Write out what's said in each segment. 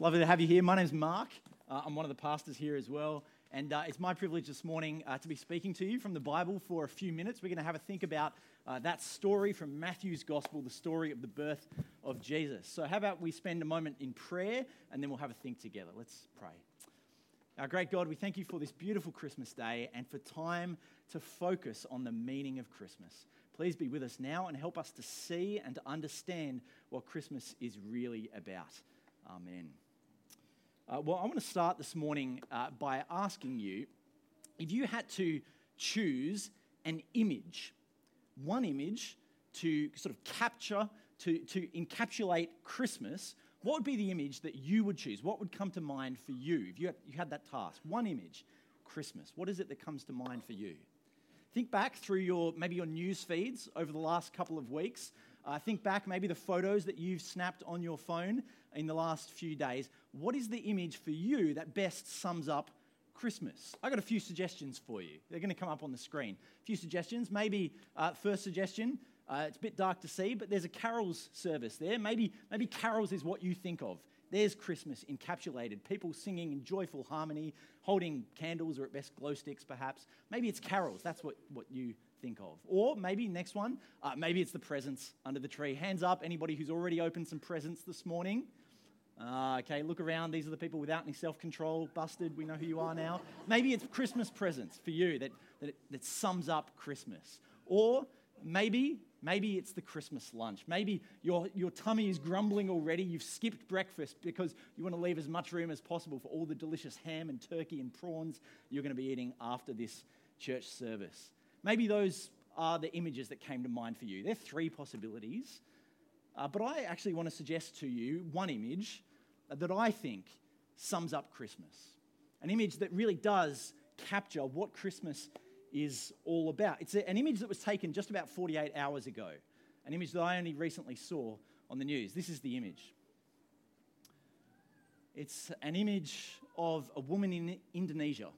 Lovely to have you here. My name's Mark. Uh, I'm one of the pastors here as well. And uh, it's my privilege this morning uh, to be speaking to you from the Bible for a few minutes. We're going to have a think about uh, that story from Matthew's Gospel, the story of the birth of Jesus. So, how about we spend a moment in prayer and then we'll have a think together? Let's pray. Our great God, we thank you for this beautiful Christmas day and for time to focus on the meaning of Christmas. Please be with us now and help us to see and to understand what Christmas is really about. Amen. Uh, well, I want to start this morning uh, by asking you if you had to choose an image, one image to sort of capture, to, to encapsulate Christmas, what would be the image that you would choose? What would come to mind for you if you had, you had that task? One image, Christmas. What is it that comes to mind for you? Think back through your maybe your news feeds over the last couple of weeks. Uh, think back maybe the photos that you've snapped on your phone in the last few days. What is the image for you that best sums up Christmas? I got a few suggestions for you. They're going to come up on the screen. A few suggestions. Maybe uh, first suggestion. Uh, it's a bit dark to see, but there's a carols service there. Maybe maybe carols is what you think of. There's Christmas encapsulated. People singing in joyful harmony, holding candles or at best glow sticks, perhaps. Maybe it's carols. That's what, what you think of. Or maybe next one, uh, maybe it's the presents under the tree. Hands up, anybody who's already opened some presents this morning. Uh, okay, look around. These are the people without any self control. Busted, we know who you are now. Maybe it's Christmas presents for you that, that, that sums up Christmas. Or maybe, maybe it's the Christmas lunch. Maybe your, your tummy is grumbling already. You've skipped breakfast because you want to leave as much room as possible for all the delicious ham and turkey and prawns you're going to be eating after this church service. Maybe those are the images that came to mind for you. There are three possibilities. Uh, but I actually want to suggest to you one image that I think sums up Christmas. An image that really does capture what Christmas is all about. It's an image that was taken just about 48 hours ago, an image that I only recently saw on the news. This is the image. It's an image of a woman in Indonesia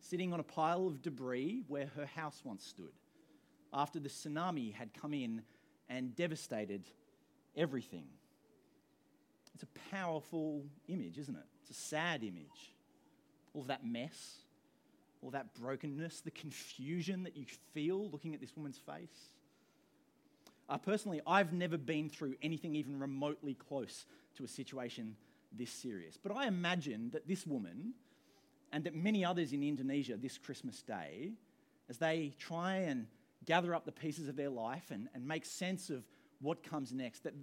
sitting on a pile of debris where her house once stood after the tsunami had come in and devastated everything. It's a powerful image, isn't it? It's a sad image. All that mess, all that brokenness, the confusion that you feel looking at this woman's face. Uh, personally, I've never been through anything even remotely close to a situation this serious. But I imagine that this woman and that many others in Indonesia this Christmas day, as they try and gather up the pieces of their life and, and make sense of what comes next, that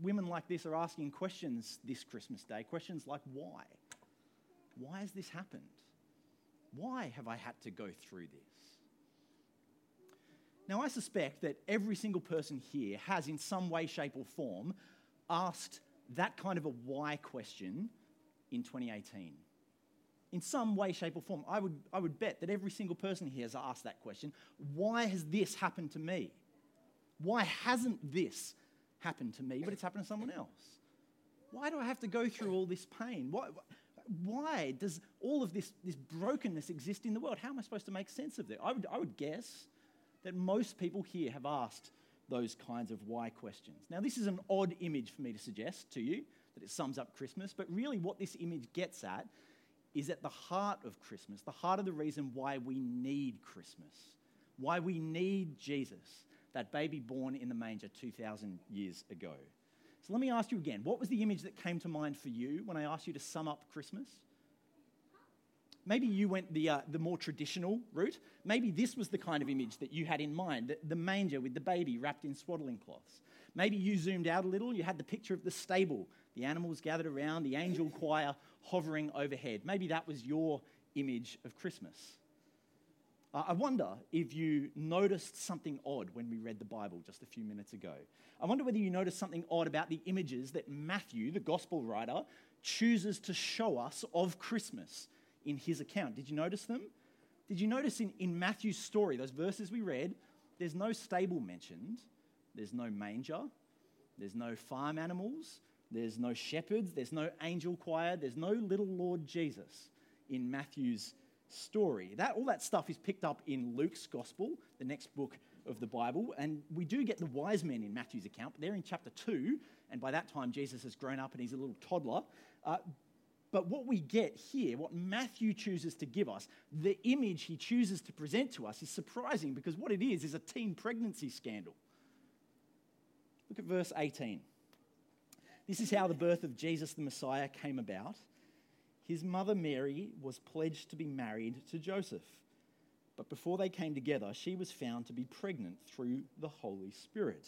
women like this are asking questions this Christmas day. Questions like, why? Why has this happened? Why have I had to go through this? Now, I suspect that every single person here has, in some way, shape, or form, asked that kind of a why question in 2018 in some way, shape, or form. I would, I would bet that every single person here has asked that question why has this happened to me? Why hasn't this happened to me, but it's happened to someone else? Why do I have to go through all this pain? Why, why does all of this, this brokenness exist in the world? How am I supposed to make sense of it? I would, I would guess that most people here have asked those kinds of why questions. Now, this is an odd image for me to suggest to you that it sums up Christmas, but really what this image gets at is at the heart of Christmas, the heart of the reason why we need Christmas, why we need Jesus, that baby born in the manger 2,000 years ago. So let me ask you again what was the image that came to mind for you when I asked you to sum up Christmas? Maybe you went the, uh, the more traditional route. Maybe this was the kind of image that you had in mind the, the manger with the baby wrapped in swaddling cloths. Maybe you zoomed out a little, you had the picture of the stable the animals gathered around, the angel choir hovering overhead. Maybe that was your image of Christmas. I wonder if you noticed something odd when we read the Bible just a few minutes ago. I wonder whether you noticed something odd about the images that Matthew, the gospel writer, chooses to show us of Christmas in his account. Did you notice them? Did you notice in, in Matthew's story, those verses we read, there's no stable mentioned, there's no manger, there's no farm animals, there's no shepherds, there's no angel choir, there's no little Lord Jesus in Matthew's story. That, all that stuff is picked up in Luke's gospel, the next book of the Bible. And we do get the wise men in Matthew's account, but they're in chapter 2. And by that time, Jesus has grown up and he's a little toddler. Uh, but what we get here, what Matthew chooses to give us, the image he chooses to present to us is surprising because what it is is a teen pregnancy scandal. Look at verse 18. This is how the birth of Jesus the Messiah came about. His mother Mary was pledged to be married to Joseph. But before they came together, she was found to be pregnant through the Holy Spirit.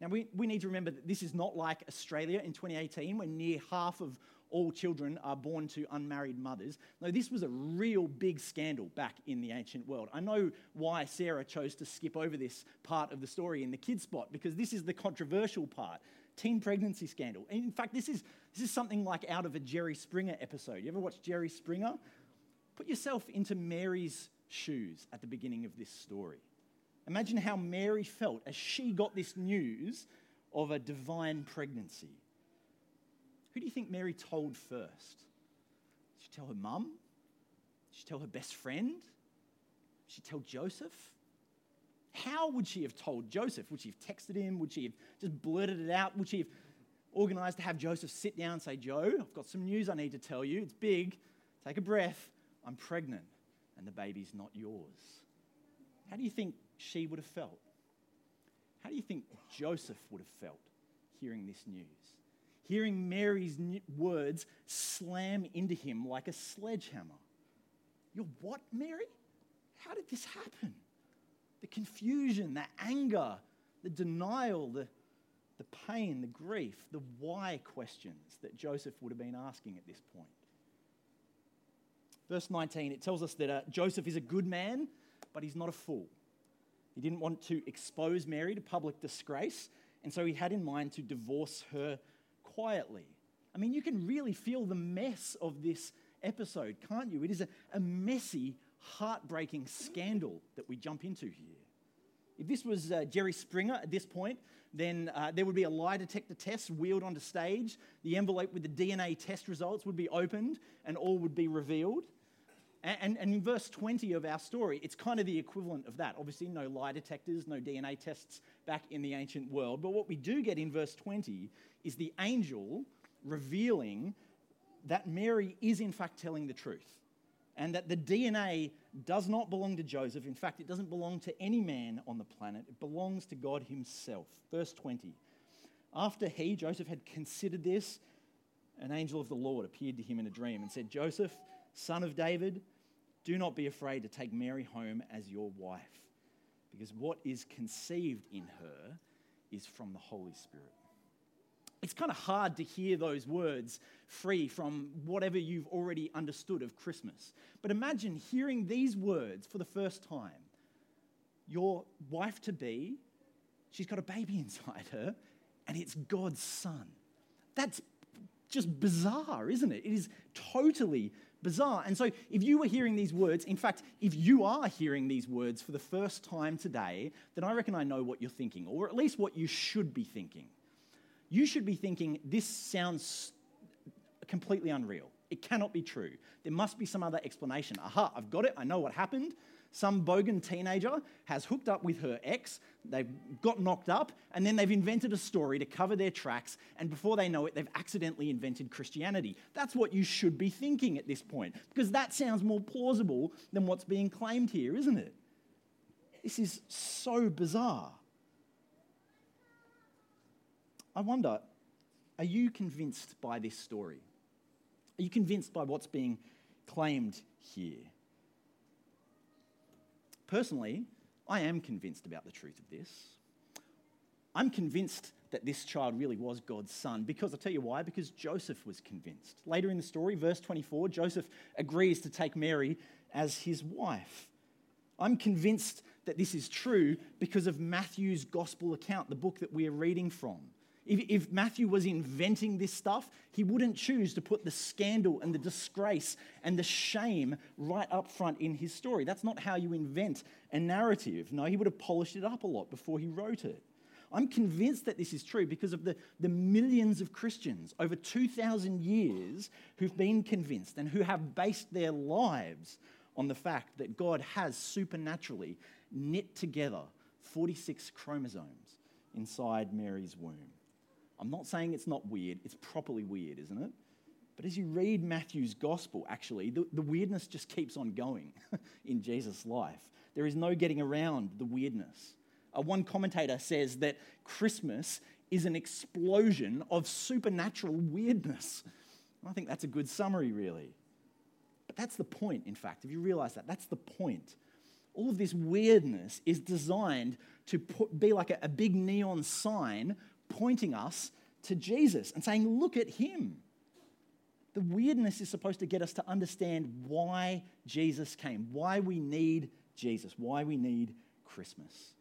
Now, we, we need to remember that this is not like Australia in 2018, when near half of all children are born to unmarried mothers. No, this was a real big scandal back in the ancient world. I know why Sarah chose to skip over this part of the story in the kids' spot, because this is the controversial part teen pregnancy scandal. in fact, this is, this is something like out of a Jerry Springer episode. You ever watch Jerry Springer? Put yourself into Mary's shoes at the beginning of this story. Imagine how Mary felt as she got this news of a divine pregnancy. Who do you think Mary told first? Did she tell her mum? Did she tell her best friend? Did she tell Joseph? How would she have told Joseph? Would she have texted him? Would she have just blurted it out? Would she have organized to have Joseph sit down and say, Joe, I've got some news I need to tell you. It's big. Take a breath. I'm pregnant, and the baby's not yours. How do you think she would have felt? How do you think Joseph would have felt hearing this news? hearing Mary's words slam into him like a sledgehammer. You're what, Mary? How did this happen? The confusion, the anger, the denial, the, the pain, the grief, the why questions that Joseph would have been asking at this point. Verse 19, it tells us that uh, Joseph is a good man, but he's not a fool. He didn't want to expose Mary to public disgrace, and so he had in mind to divorce her quietly. I mean, you can really feel the mess of this episode, can't you? It is a, a messy, heartbreaking scandal that we jump into here. If this was uh, Jerry Springer at this point, then uh, there would be a lie detector test wheeled onto stage. The envelope with the DNA test results would be opened and all would be revealed. And, and, and, in verse 20 of our story, it's kind of the equivalent of that. Obviously, no lie detectors, no DNA tests back in the ancient world. But what we do get in verse 20 is the angel revealing that Mary is in fact telling the truth and that the DNA does not belong to Joseph. In fact, it doesn't belong to any man on the planet, it belongs to God Himself. Verse 20. After he, Joseph, had considered this, an angel of the Lord appeared to him in a dream and said, Joseph, son of David, do not be afraid to take Mary home as your wife, because what is conceived in her is from the Holy Spirit it's kind of hard to hear those words free from whatever you've already understood of Christmas. But imagine hearing these words for the first time. Your wife to be, she's got a baby inside her, and it's God's son. That's just bizarre, isn't it? It is totally bizarre. And so, if you were hearing these words, in fact, if you are hearing these words for the first time today, then I reckon I know what you're thinking, or at least what you should be thinking you should be thinking, this sounds completely unreal. It cannot be true. There must be some other explanation. Aha, I've got it. I know what happened. Some bogan teenager has hooked up with her ex, they've got knocked up, and then they've invented a story to cover their tracks, and before they know it, they've accidentally invented Christianity. That's what you should be thinking at this point, because that sounds more plausible than what's being claimed here, isn't it? This is so bizarre. I wonder, are you convinced by this story? Are you convinced by what's being claimed here? Personally, I am convinced about the truth of this. I'm convinced that this child really was God's son because I'll tell you why, because Joseph was convinced. Later in the story, verse 24, Joseph agrees to take Mary as his wife. I'm convinced that this is true because of Matthew's gospel account, the book that we are reading from. If, if Matthew was inventing this stuff, he wouldn't choose to put the scandal and the disgrace and the shame right up front in his story. That's not how you invent a narrative. No, he would have polished it up a lot before he wrote it. I'm convinced that this is true because of the, the millions of Christians over 2,000 years who've been convinced and who have based their lives on the fact that God has supernaturally knit together 46 chromosomes inside Mary's womb. I'm not saying it's not weird, it's properly weird, isn't it? But as you read Matthew's gospel, actually, the, the weirdness just keeps on going in Jesus' life. There is no getting around the weirdness. Uh, one commentator says that Christmas is an explosion of supernatural weirdness. I think that's a good summary, really. But that's the point, in fact, if you realize that, that's the point. All of this weirdness is designed to put, be like a, a big neon sign pointing us to Jesus and saying, Look at him. The weirdness is supposed to get us to understand why Jesus came, why we need Jesus, why we need Christmas.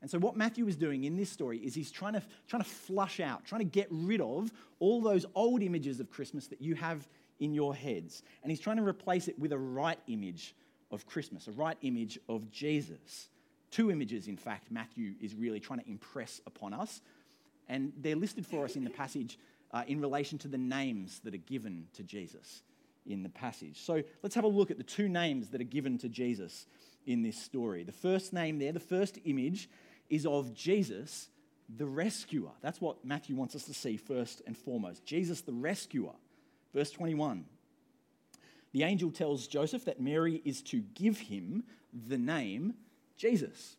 And so, what Matthew is doing in this story is he's trying to, trying to flush out, trying to get rid of all those old images of Christmas that you have in your heads. And he's trying to replace it with a right image of Christmas, a right image of Jesus. Two images, in fact, Matthew is really trying to impress upon us. And they're listed for us in the passage uh, in relation to the names that are given to Jesus in the passage. So let's have a look at the two names that are given to Jesus in this story. The first name there, the first image, is of Jesus, the rescuer. That's what Matthew wants us to see first and foremost. Jesus, the rescuer. Verse 21. The angel tells Joseph that Mary is to give him the name Jesus.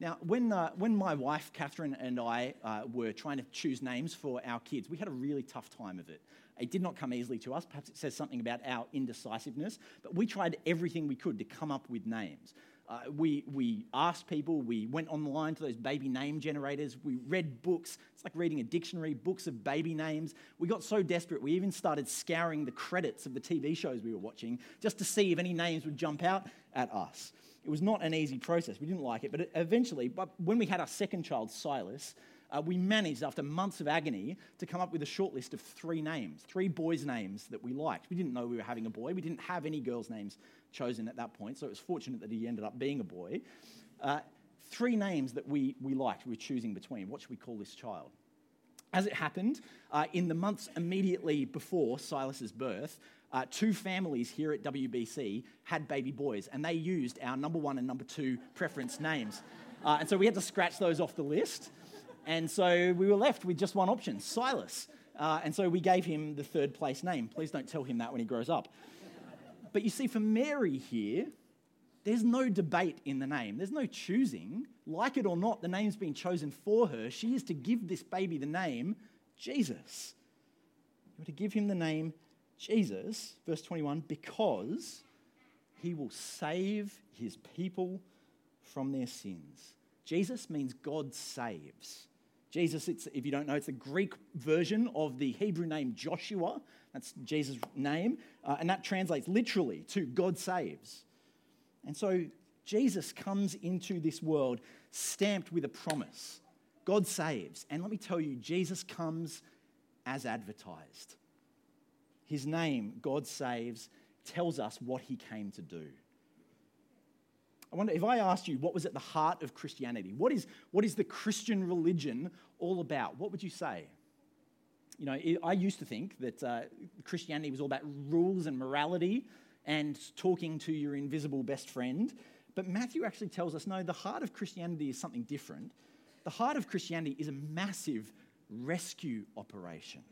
Now, when, uh, when my wife, Catherine, and I uh, were trying to choose names for our kids, we had a really tough time of it. It did not come easily to us. Perhaps it says something about our indecisiveness, but we tried everything we could to come up with names. Uh, we, we asked people, we went online to those baby name generators, we read books. It's like reading a dictionary, books of baby names. We got so desperate, we even started scouring the credits of the TV shows we were watching just to see if any names would jump out at us. It was not an easy process. We didn't like it, but eventually, but when we had our second child, Silas, uh, we managed, after months of agony, to come up with a short list of three names, three boys' names that we liked. We didn't know we were having a boy. We didn't have any girls' names chosen at that point, so it was fortunate that he ended up being a boy. Uh, three names that we, we liked, we were choosing between. What should we call this child? As it happened, uh, in the months immediately before Silas's birth, uh, two families here at WBC had baby boys, and they used our number one and number two preference names. Uh, and so we had to scratch those off the list. And so we were left with just one option Silas. Uh, and so we gave him the third place name. Please don't tell him that when he grows up. But you see, for Mary here, there's no debate in the name. There's no choosing. Like it or not, the name's been chosen for her. She is to give this baby the name Jesus. You are to give him the name Jesus, verse 21, because he will save his people from their sins. Jesus means God saves. Jesus, if you don't know, it's the Greek version of the Hebrew name Joshua. That's Jesus' name. Uh, and that translates literally to God saves. And so Jesus comes into this world stamped with a promise God saves. And let me tell you, Jesus comes as advertised. His name, God saves, tells us what he came to do. I wonder if I asked you what was at the heart of Christianity, what is, what is the Christian religion all about? What would you say? You know, I used to think that uh, Christianity was all about rules and morality and talking to your invisible best friend. But Matthew actually tells us no, the heart of Christianity is something different. The heart of Christianity is a massive rescue operation.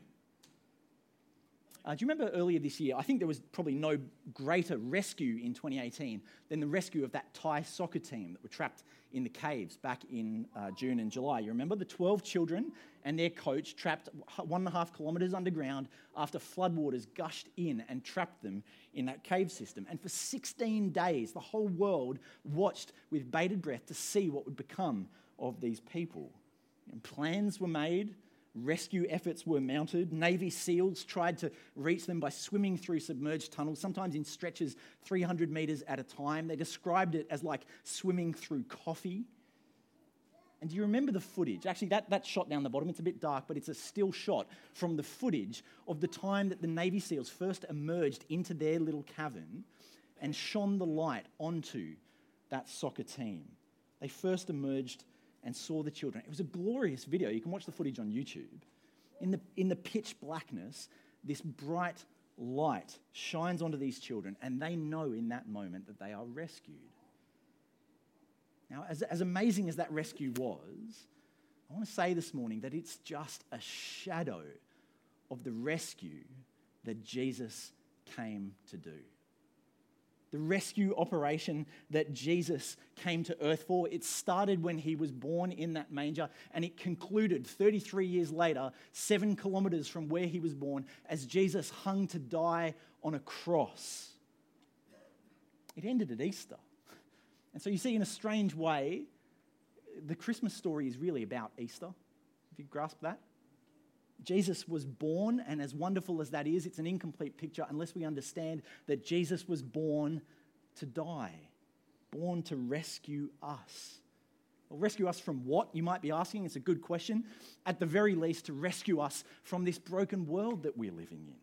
Uh, do you remember earlier this year? I think there was probably no greater rescue in 2018 than the rescue of that Thai soccer team that were trapped in the caves back in uh, June and July. You remember the 12 children and their coach trapped one and a half kilometres underground after floodwaters gushed in and trapped them in that cave system. And for 16 days, the whole world watched with bated breath to see what would become of these people. And plans were made Rescue efforts were mounted. Navy SEALs tried to reach them by swimming through submerged tunnels, sometimes in stretches 300 meters at a time. They described it as like swimming through coffee. And do you remember the footage? Actually, that, that shot down the bottom, it's a bit dark, but it's a still shot from the footage of the time that the Navy SEALs first emerged into their little cavern and shone the light onto that soccer team. They first emerged and saw the children. It was a glorious video. You can watch the footage on YouTube. In the, in the pitch blackness, this bright light shines onto these children, and they know in that moment that they are rescued. Now, as, as amazing as that rescue was, I want to say this morning that it's just a shadow of the rescue that Jesus came to do. The rescue operation that Jesus came to earth for, it started when he was born in that manger and it concluded 33 years later, seven kilometers from where he was born, as Jesus hung to die on a cross. It ended at Easter. And so you see, in a strange way, the Christmas story is really about Easter. Have you grasped that? Jesus was born, and as wonderful as that is, it's an incomplete picture unless we understand that Jesus was born to die, born to rescue us. Well, rescue us from what, you might be asking? It's a good question. At the very least, to rescue us from this broken world that we're living in.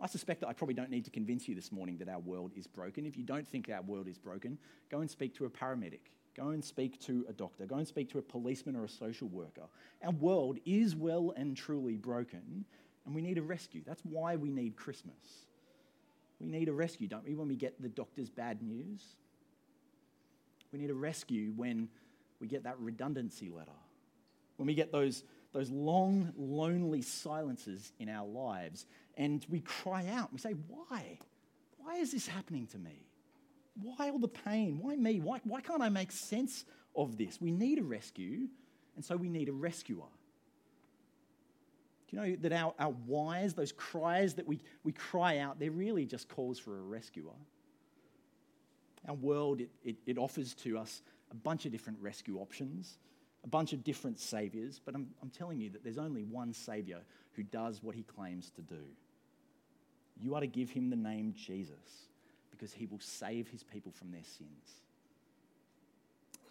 I suspect that I probably don't need to convince you this morning that our world is broken. If you don't think our world is broken, go and speak to a paramedic. Go and speak to a doctor. Go and speak to a policeman or a social worker. Our world is well and truly broken, and we need a rescue. That's why we need Christmas. We need a rescue, don't we, when we get the doctor's bad news? We need a rescue when we get that redundancy letter, when we get those, those long, lonely silences in our lives, and we cry out. We say, Why? Why is this happening to me? Why all the pain? Why me? Why, why can't I make sense of this? We need a rescue, and so we need a rescuer. Do you know that our, our whys, those cries that we, we cry out, they're really just calls for a rescuer? Our world, it, it, it offers to us a bunch of different rescue options, a bunch of different saviors, but I'm, I'm telling you that there's only one savior who does what he claims to do. You are to give him the name Jesus because he will save his people from their sins.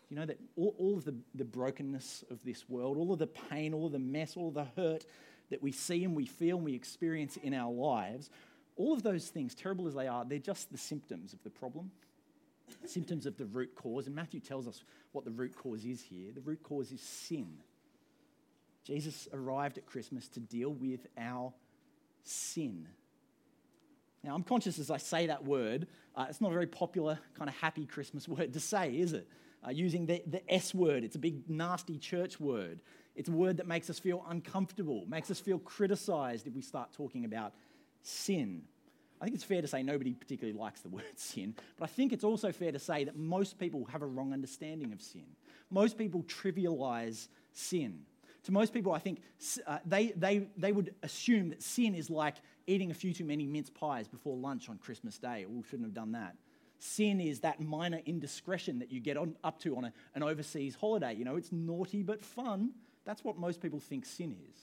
You know that all, all of the, the brokenness of this world, all of the pain, all of the mess, all of the hurt that we see and we feel and we experience in our lives, all of those things, terrible as they are, they're just the symptoms of the problem, symptoms of the root cause. And Matthew tells us what the root cause is here. The root cause is sin. Jesus arrived at Christmas to deal with our sin. Now, I'm conscious as I say that word, uh, it's not a very popular, kind of happy Christmas word to say, is it? Uh, using the, the S word, it's a big, nasty church word. It's a word that makes us feel uncomfortable, makes us feel criticized if we start talking about sin. I think it's fair to say nobody particularly likes the word sin, but I think it's also fair to say that most people have a wrong understanding of sin. Most people trivialize sin. To most people, I think uh, they, they, they would assume that sin is like eating a few too many mince pies before lunch on Christmas Day. We shouldn't have done that. Sin is that minor indiscretion that you get on, up to on a, an overseas holiday. You know, it's naughty but fun. That's what most people think sin is.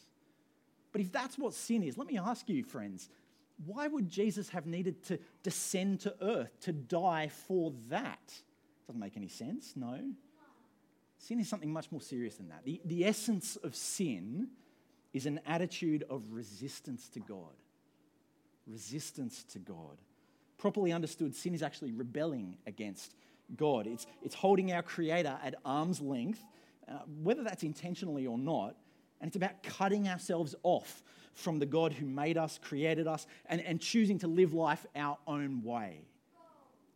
But if that's what sin is, let me ask you, friends, why would Jesus have needed to descend to earth to die for that? Doesn't make any sense, no. Sin is something much more serious than that. The, the essence of sin is an attitude of resistance to God resistance to God. Properly understood, sin is actually rebelling against God. It's, it's holding our Creator at arm's length, uh, whether that's intentionally or not, and it's about cutting ourselves off from the God who made us, created us, and, and choosing to live life our own way.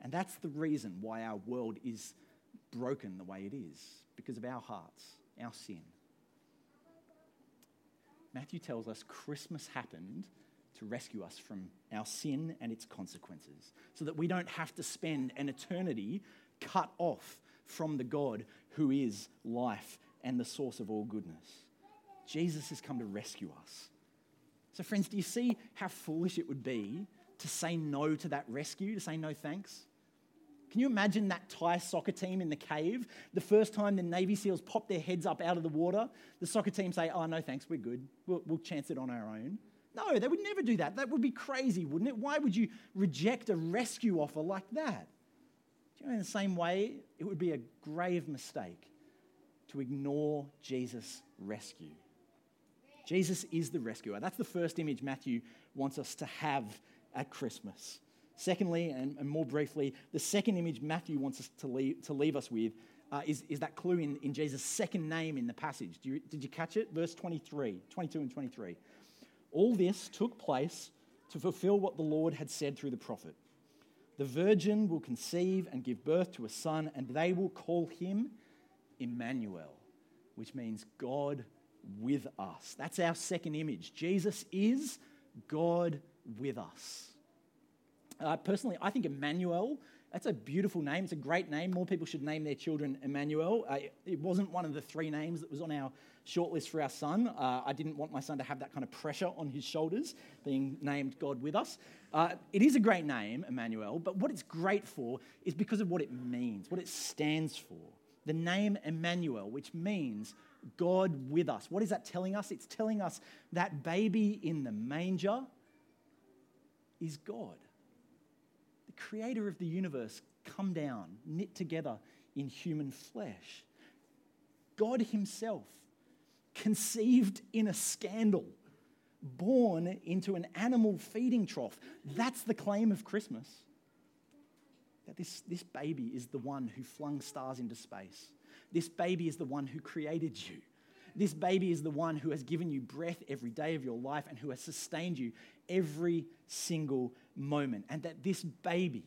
And that's the reason why our world is broken the way it is, because of our hearts, our sin. Matthew tells us Christmas happened to rescue us from our sin and its consequences, so that we don't have to spend an eternity cut off from the God who is life and the source of all goodness. Jesus has come to rescue us. So, friends, do you see how foolish it would be to say no to that rescue, to say no thanks? Can you imagine that Thai soccer team in the cave? The first time the Navy SEALs pop their heads up out of the water, the soccer team say, Oh, no, thanks, we're good. We'll, we'll chance it on our own. No, they would never do that. That would be crazy, wouldn't it? Why would you reject a rescue offer like that? Do you know, in the same way, it would be a grave mistake to ignore Jesus' rescue. Jesus is the rescuer. That's the first image Matthew wants us to have at Christmas. Secondly, and, and more briefly, the second image Matthew wants us to leave, to leave us with uh, is, is that clue in, in Jesus' second name in the passage. You, did you catch it? Verse 23, 22 and 23. All this took place to fulfill what the Lord had said through the prophet. The virgin will conceive and give birth to a son, and they will call him Emmanuel, which means God with us. That's our second image. Jesus is God with us. Uh, personally, I think Emmanuel, that's a beautiful name. It's a great name. More people should name their children Emmanuel. Uh, it wasn't one of the three names that was on our shortlist for our son. Uh, I didn't want my son to have that kind of pressure on his shoulders, being named God with us. Uh, it is a great name, Emmanuel, but what it's great for is because of what it means, what it stands for. The name Emmanuel, which means God with us. What is that telling us? It's telling us that baby in the manger is God. Creator of the universe come down, knit together in human flesh. God Himself, conceived in a scandal, born into an animal feeding trough. That's the claim of Christmas. That this, this baby is the one who flung stars into space. This baby is the one who created you. This baby is the one who has given you breath every day of your life and who has sustained you every single moment. And that this baby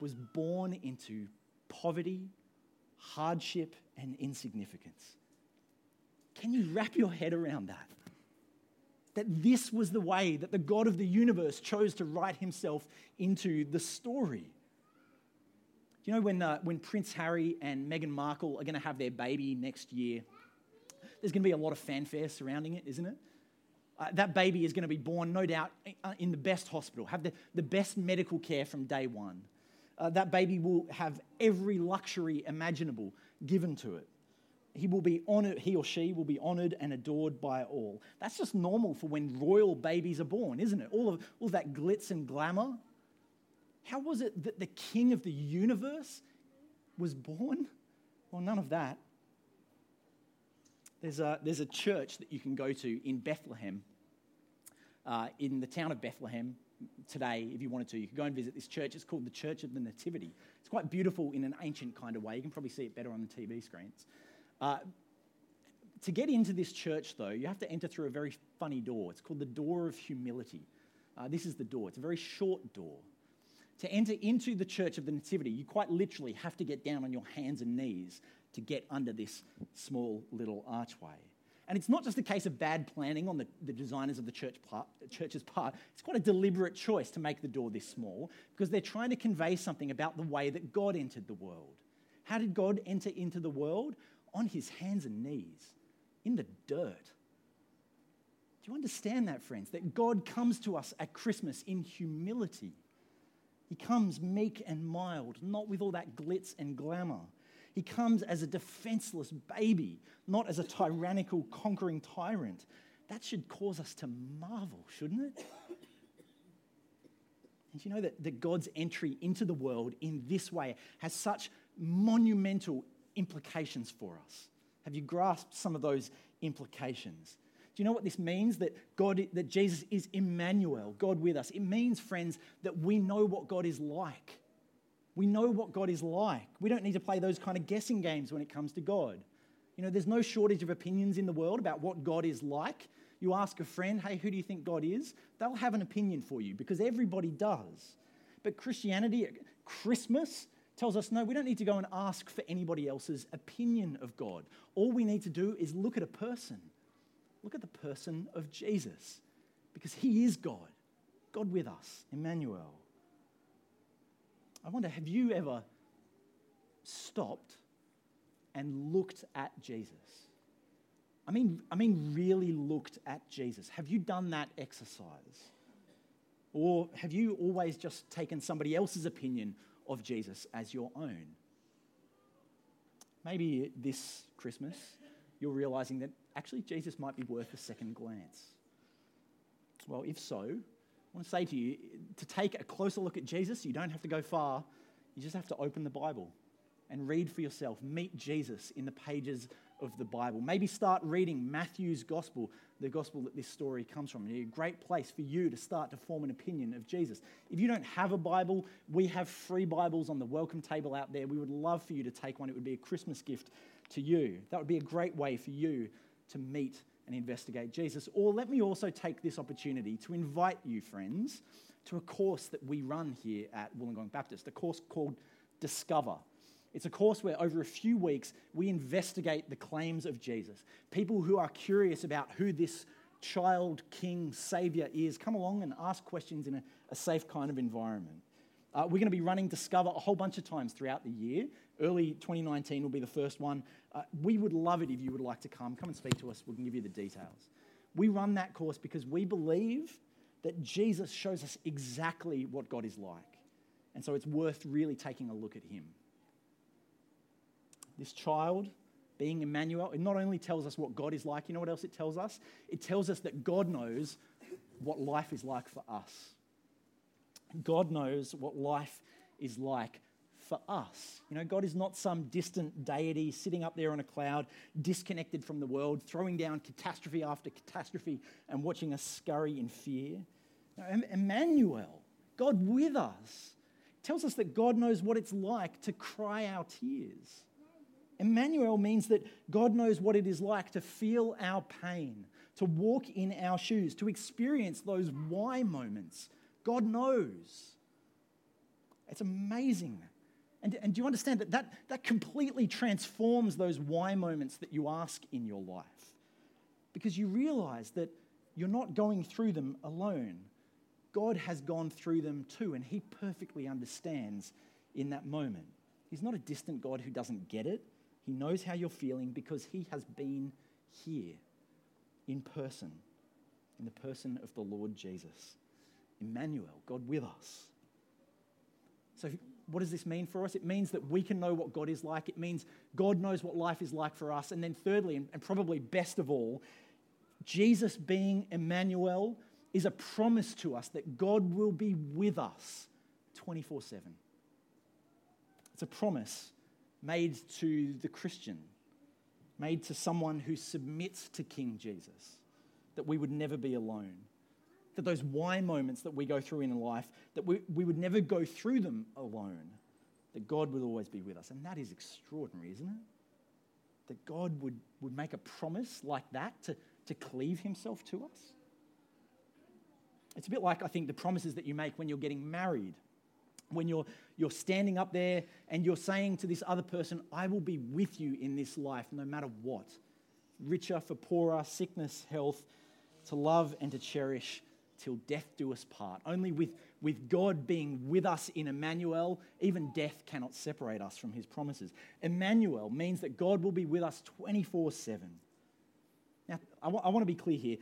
was born into poverty, hardship, and insignificance. Can you wrap your head around that? That this was the way that the God of the universe chose to write himself into the story. You know when, uh, when Prince Harry and Meghan Markle are going to have their baby next year? There's going to be a lot of fanfare surrounding it, isn't it? Uh, that baby is going to be born, no doubt, uh, in the best hospital, have the, the best medical care from day one. Uh, that baby will have every luxury imaginable given to it. He will be honored, he or she will be honored and adored by all. That's just normal for when royal babies are born, isn't it? All of, all that glitz and glamour. How was it that the king of the universe was born? Well, none of that. There's a, there's a church that you can go to in Bethlehem, uh, in the town of Bethlehem today, if you wanted to. You could go and visit this church. It's called the Church of the Nativity. It's quite beautiful in an ancient kind of way. You can probably see it better on the TV screens. Uh, to get into this church, though, you have to enter through a very funny door. It's called the Door of Humility. Uh, this is the door, it's a very short door. To enter into the Church of the Nativity, you quite literally have to get down on your hands and knees to get under this small little archway. And it's not just a case of bad planning on the, the designers of the church part, church's part. It's quite a deliberate choice to make the door this small because they're trying to convey something about the way that God entered the world. How did God enter into the world? On his hands and knees, in the dirt. Do you understand that, friends? That God comes to us at Christmas in humility. He comes meek and mild, not with all that glitz and glamour. He comes as a defenseless baby, not as a tyrannical, conquering tyrant. That should cause us to marvel, shouldn't it? And you know that, that God's entry into the world in this way has such monumental implications for us? Have you grasped some of those implications? Do you know what this means? That God, that Jesus is Emmanuel, God with us. It means, friends, that we know what God is like. We know what God is like. We don't need to play those kind of guessing games when it comes to God. You know, there's no shortage of opinions in the world about what God is like. You ask a friend, hey, who do you think God is? They'll have an opinion for you because everybody does. But Christianity, Christmas, tells us no, we don't need to go and ask for anybody else's opinion of God. All we need to do is look at a person. Look at the person of Jesus because he is God, God with us, Emmanuel. I wonder, have you ever stopped and looked at Jesus? I mean, I mean, really looked at Jesus. Have you done that exercise? Or have you always just taken somebody else's opinion of Jesus as your own? Maybe this Christmas you're realizing that actually Jesus might be worth a second glance. Well, if so, I want to say to you to take a closer look at Jesus, you don't have to go far. You just have to open the Bible and read for yourself. Meet Jesus in the pages of the Bible. Maybe start reading Matthew's gospel, the gospel that this story comes from. It's a great place for you to start to form an opinion of Jesus. If you don't have a Bible, we have free Bibles on the welcome table out there. We would love for you to take one. It would be a Christmas gift to you. That would be a great way for you to meet and investigate Jesus. Or let me also take this opportunity to invite you, friends, to a course that we run here at Wollongong Baptist, a course called Discover. It's a course where over a few weeks we investigate the claims of Jesus. People who are curious about who this child, king, savior is come along and ask questions in a, a safe kind of environment. Uh, we're going to be running Discover a whole bunch of times throughout the year. Early 2019 will be the first one. Uh, we would love it if you would like to come. Come and speak to us. We can give you the details. We run that course because we believe that Jesus shows us exactly what God is like. And so it's worth really taking a look at him. This child, being Emmanuel, it not only tells us what God is like, you know what else it tells us? It tells us that God knows what life is like for us. God knows what life is like for us. You know, God is not some distant deity sitting up there on a cloud, disconnected from the world, throwing down catastrophe after catastrophe and watching us scurry in fear. No, Emmanuel, God with us, tells us that God knows what it's like to cry our tears. Emmanuel means that God knows what it is like to feel our pain, to walk in our shoes, to experience those why moments. God knows. It's amazing. And, and do you understand that, that that completely transforms those why moments that you ask in your life? Because you realize that you're not going through them alone. God has gone through them too, and He perfectly understands in that moment. He's not a distant God who doesn't get it. He knows how you're feeling because He has been here in person, in the person of the Lord Jesus. Emmanuel, God with us. So, what does this mean for us? It means that we can know what God is like. It means God knows what life is like for us. And then, thirdly, and, probably best of all, Jesus being Emmanuel is a promise to us that God will be with us 24 7. It's a promise made to the Christian, made to someone who submits to King Jesus, that we would never be alone. That those why moments that we go through in life, that we, we would never go through them alone, that God would always be with us. And that is extraordinary, isn't it? That God would, would make a promise like that to, to cleave himself to us. It's a bit like, I think, the promises that you make when you're getting married when you're, you're standing up there and you're saying to this other person, I will be with you in this life no matter what. Richer for poorer, sickness, health, to love and to cherish till death do us part. Only with, with God being with us in Emmanuel, even death cannot separate us from his promises. Emmanuel means that God will be with us 24 7. Now, I, w- I want to be clear here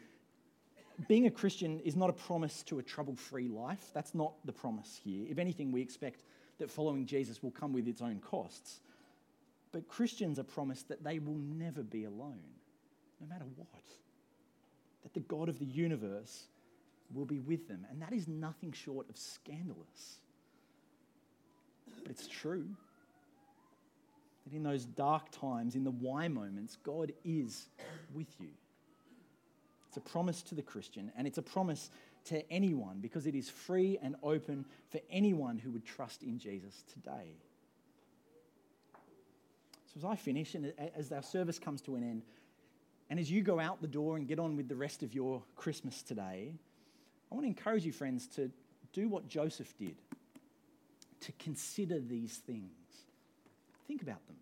being a Christian is not a promise to a trouble free life. That's not the promise here. If anything, we expect that following Jesus will come with its own costs. But Christians are promised that they will never be alone, no matter what. That the God of the universe will be with them. And that is nothing short of scandalous. But it's true. That in those dark times, in the why moments, God is with you. It's a promise to the Christian, and it's a promise to anyone because it is free and open for anyone who would trust in Jesus today. So, as I finish and as our service comes to an end, and as you go out the door and get on with the rest of your Christmas today, I want to encourage you, friends, to do what Joseph did to consider these things. Think about them,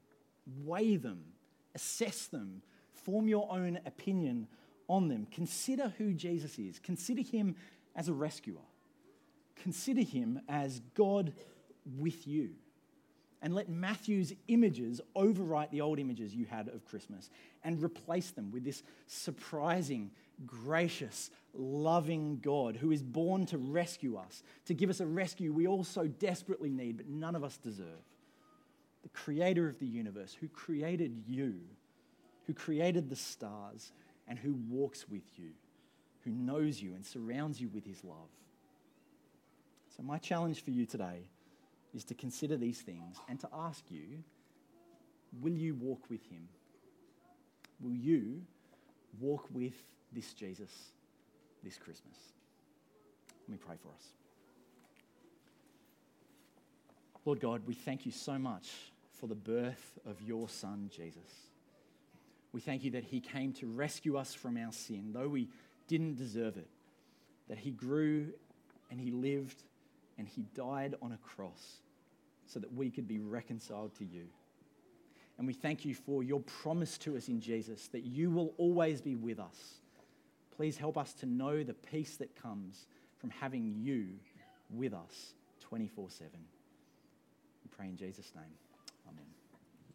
weigh them, assess them, form your own opinion on them. Consider who Jesus is. Consider him as a rescuer. Consider him as God with you. And let Matthew's images overwrite the old images you had of Christmas and replace them with this surprising, gracious, loving God who is born to rescue us, to give us a rescue we all so desperately need, but none of us deserve. The creator of the universe, who created you, who created the stars, and who walks with you, who knows you and surrounds you with his love. So, my challenge for you today is to consider these things and to ask you will you walk with him? Will you walk with this Jesus this Christmas? Let me pray for us. Lord God, we thank you so much for the birth of your Son, Jesus. We thank you that he came to rescue us from our sin, though we didn't deserve it. That he grew and he lived and he died on a cross so that we could be reconciled to you. And we thank you for your promise to us in Jesus that you will always be with us. Please help us to know the peace that comes from having you with us 24 7. We pray in Jesus' name.